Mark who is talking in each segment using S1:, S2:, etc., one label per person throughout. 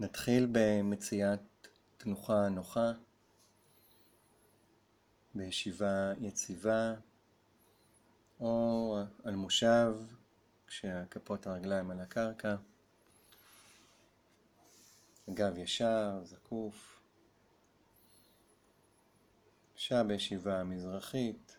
S1: נתחיל במציאת תנוחה נוחה, בישיבה יציבה, או על מושב כשכפות הרגליים על הקרקע, הגב ישר, זקוף, אפשר בישיבה מזרחית,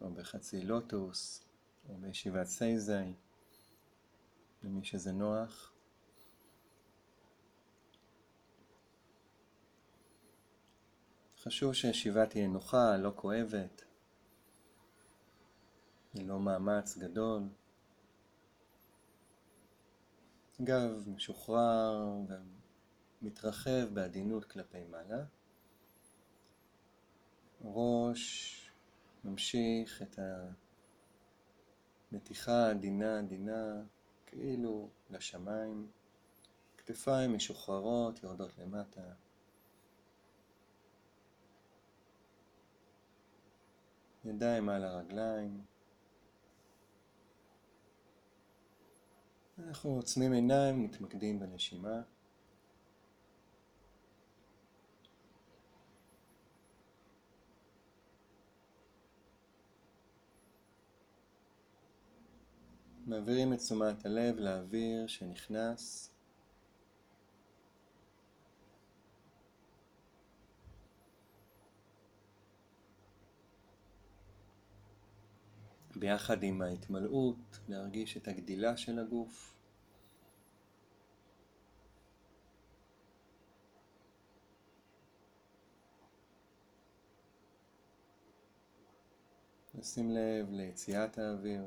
S1: או בחצי לוטוס, או בישיבת סייזי, למי שזה נוח. חשוב שהישיבה תהיה נוחה, לא כואבת, ללא מאמץ גדול. גב משוחרר ומתרחב בעדינות כלפי מעלה. ראש ממשיך את המתיחה עדינה עדינה, כאילו לשמיים. כתפיים משוחררות, יורדות למטה. ידיים על הרגליים. אנחנו עוצמים עיניים, מתמקדים בנשימה. מעבירים את תשומת הלב לאוויר שנכנס ביחד עם ההתמלאות, להרגיש את הגדילה של הגוף. לשים לב ליציאת האוויר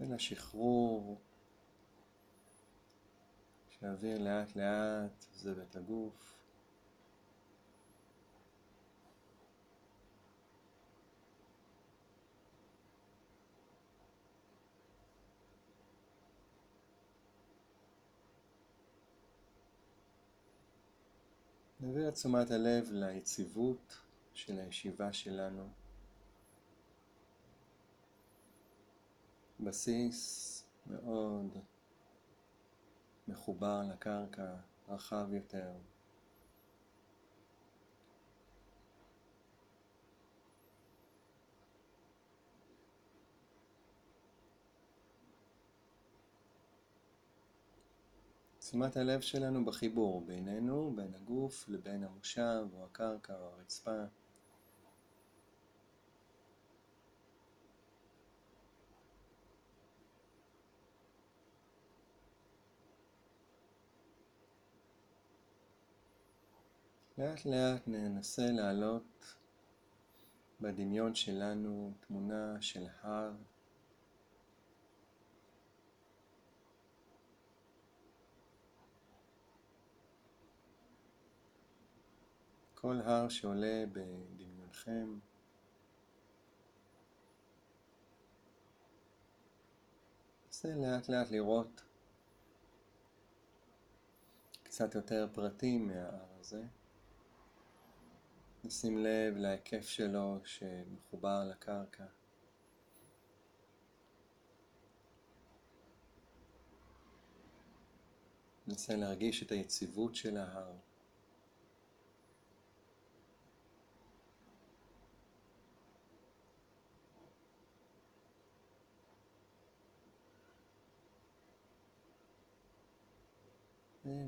S1: ולשחרור שהאוויר לאט לאט עוזב את הגוף. נעביר את תשומת הלב ליציבות של הישיבה שלנו. בסיס מאוד מחובר לקרקע, רחב יותר. תשומת הלב שלנו בחיבור בינינו, בין הגוף לבין המושב או הקרקע או הרצפה. לאט לאט ננסה להעלות בדמיון שלנו תמונה של הר כל הר שעולה בדמיונכם. נסה לאט לאט לראות קצת יותר פרטים מההר הזה. נשים לב להיקף שלו שמחובר לקרקע. ננסה להרגיש את היציבות של ההר.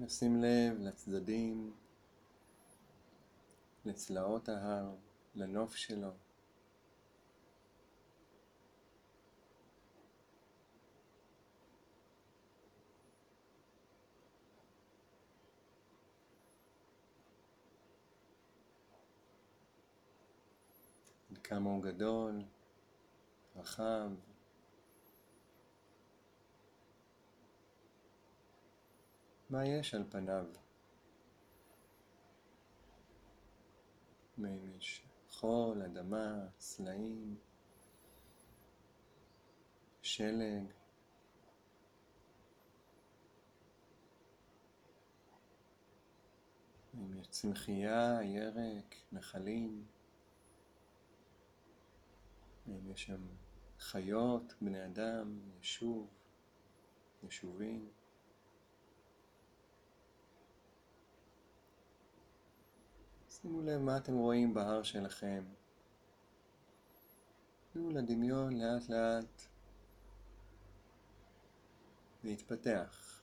S1: ונשים לב לצדדים, לצלעות ההר, לנוף שלו. כמה הוא גדול, רחב, מה יש על פניו? אם יש חול, אדמה, סלעים, שלג. אם יש צמחייה, ירק, נחלים. אם יש שם חיות, בני אדם, ישוב. ישובים. שימו לב מה אתם רואים בהר שלכם. תנו לדמיון לאט לאט להתפתח.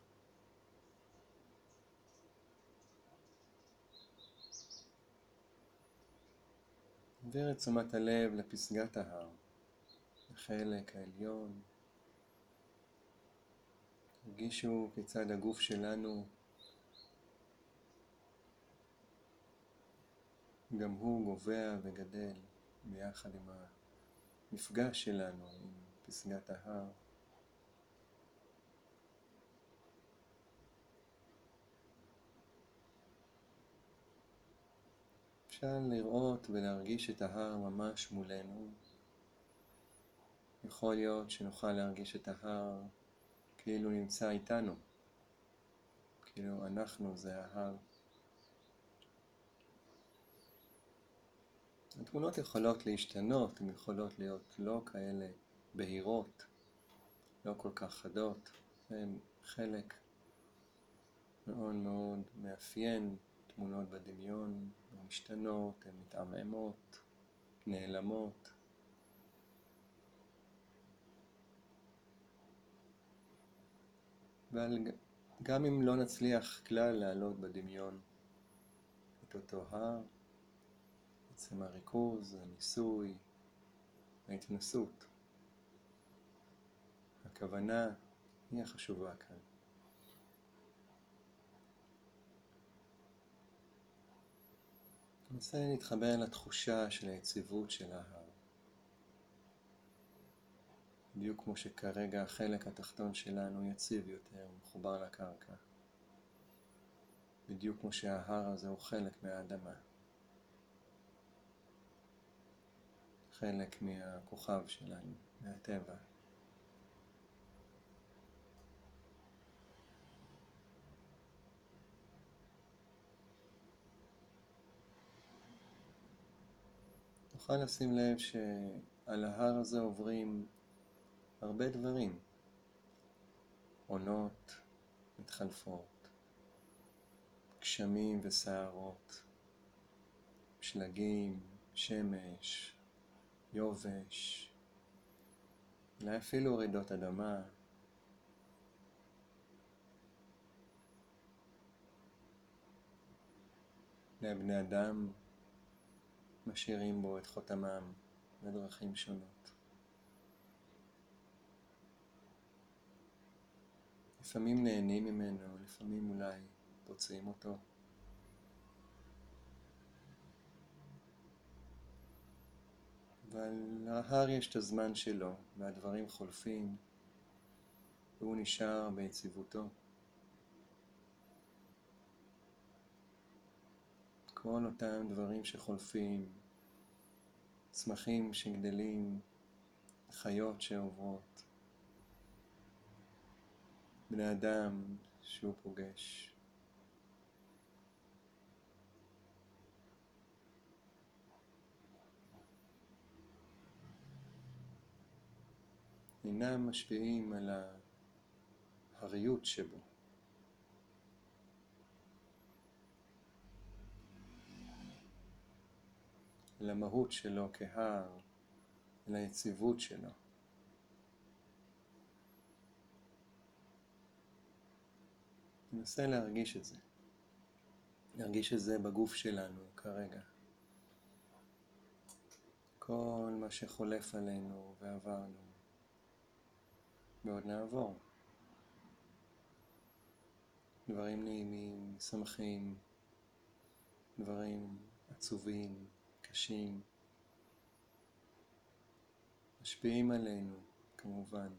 S1: העביר את תשומת הלב לפסגת ההר, החלק העליון. הרגישו כיצד הגוף שלנו גם הוא גובע וגדל ביחד עם המפגש שלנו עם פסגת ההר. אפשר לראות ולהרגיש את ההר ממש מולנו. יכול להיות שנוכל להרגיש את ההר כאילו נמצא איתנו, כאילו אנחנו זה ההר. התמונות יכולות להשתנות, הן יכולות להיות לא כאלה בהירות, לא כל כך חדות, הן חלק מאוד מאוד מאפיין תמונות בדמיון, הן משתנות, הן מתעמעמות, נעלמות. אבל גם אם לא נצליח כלל להעלות בדמיון את אותו הר, עצם הריכוז, הניסוי, ההתנסות, הכוונה היא החשובה כאן. ננסה להתחבר לתחושה של היציבות של ההר. בדיוק כמו שכרגע החלק התחתון שלנו יציב יותר, מחובר לקרקע. בדיוק כמו שההר הזה הוא חלק מהאדמה. חלק מהכוכב שלנו, מהטבע. נוכל לשים לב שעל ההר הזה עוברים הרבה דברים. עונות מתחלפות, גשמים וסערות, שלגים, שמש, יובש, אולי אפילו רעידות אדמה. לבני אדם משאירים בו את חותמם בדרכים שונות. לפעמים נהנים ממנו, לפעמים אולי פוצעים אותו. אבל להר יש את הזמן שלו, והדברים חולפים, והוא נשאר ביציבותו. כל אותם דברים שחולפים, צמחים שגדלים, חיות שעוברות, בני אדם שהוא פוגש. אינם משפיעים על ההריות שבו. למהות שלו כהר, ליציבות שלו. ננסה להרגיש את זה. להרגיש את זה בגוף שלנו כרגע. כל מה שחולף עלינו ועברנו, ועוד נעבור. דברים נעימים, שמחים, דברים עצובים, קשים, משפיעים עלינו, כמובן.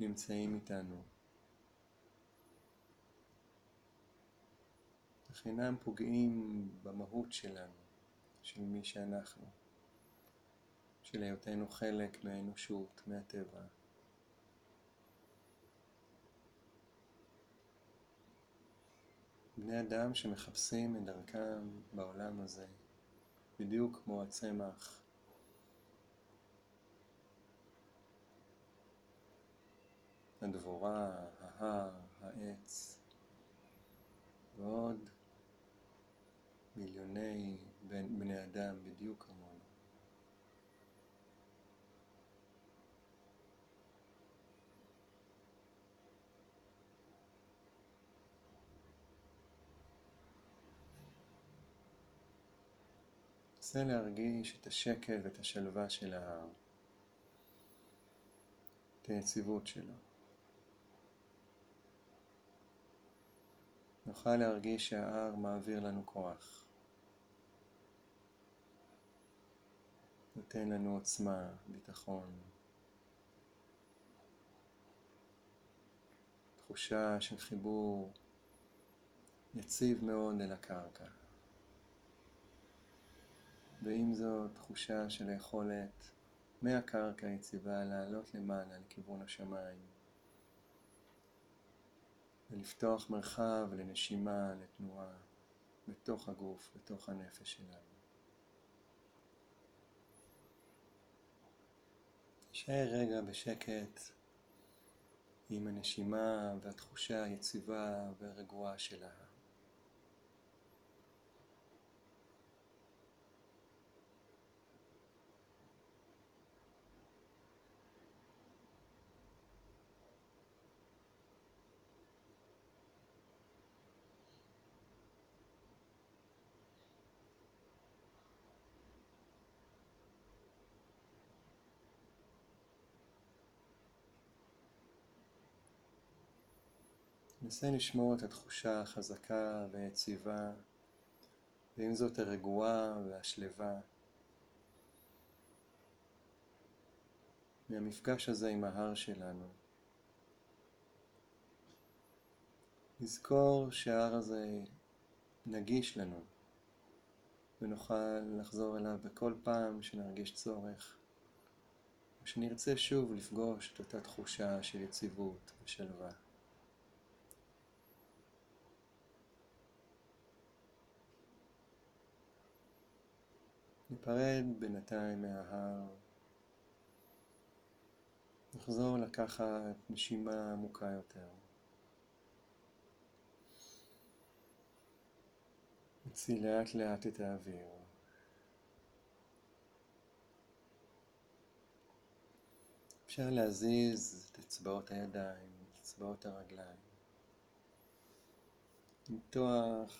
S1: נמצאים איתנו. אך אינם פוגעים במהות שלנו, של מי שאנחנו, של היותנו חלק מהאנושות, מהטבע. בני אדם שמחפשים את דרכם בעולם הזה, בדיוק כמו הצמח. הדבורה, ההר, העץ, ועוד מיליוני בני אדם בדיוק כמו. נסה להרגיש את השקט ואת השלווה של ההר, את היציבות שלו. נוכל להרגיש שההר מעביר לנו כוח. נותן לנו עוצמה, ביטחון. תחושה של חיבור יציב מאוד אל הקרקע. ועם זאת תחושה של היכולת מהקרקע יציבה לעלות למעלה לכיוון השמיים ולפתוח מרחב לנשימה, לתנועה, בתוך הגוף, בתוך הנפש שלנו. נשאר רגע בשקט עם הנשימה והתחושה היציבה והרגועה שלה. נסה לשמור את התחושה החזקה והיציבה, ועם זאת הרגועה והשלווה. מהמפגש הזה עם ההר שלנו. נזכור שההר הזה נגיש לנו, ונוכל לחזור אליו בכל פעם שנרגיש צורך, ושנרצה שוב לפגוש את אותה תחושה של יציבות ושלווה. ניפרד בינתיים מההר. נחזור לקחת נשימה עמוקה יותר. נוציא לאט לאט את האוויר. אפשר להזיז את אצבעות הידיים, את אצבעות הרגליים. למתוח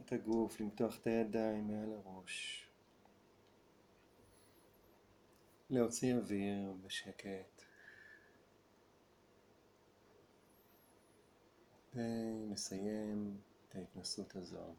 S1: את הגוף, למתוח את הידיים מעל הראש. להוציא אוויר בשקט. ונסיים את ההתנסות הזו.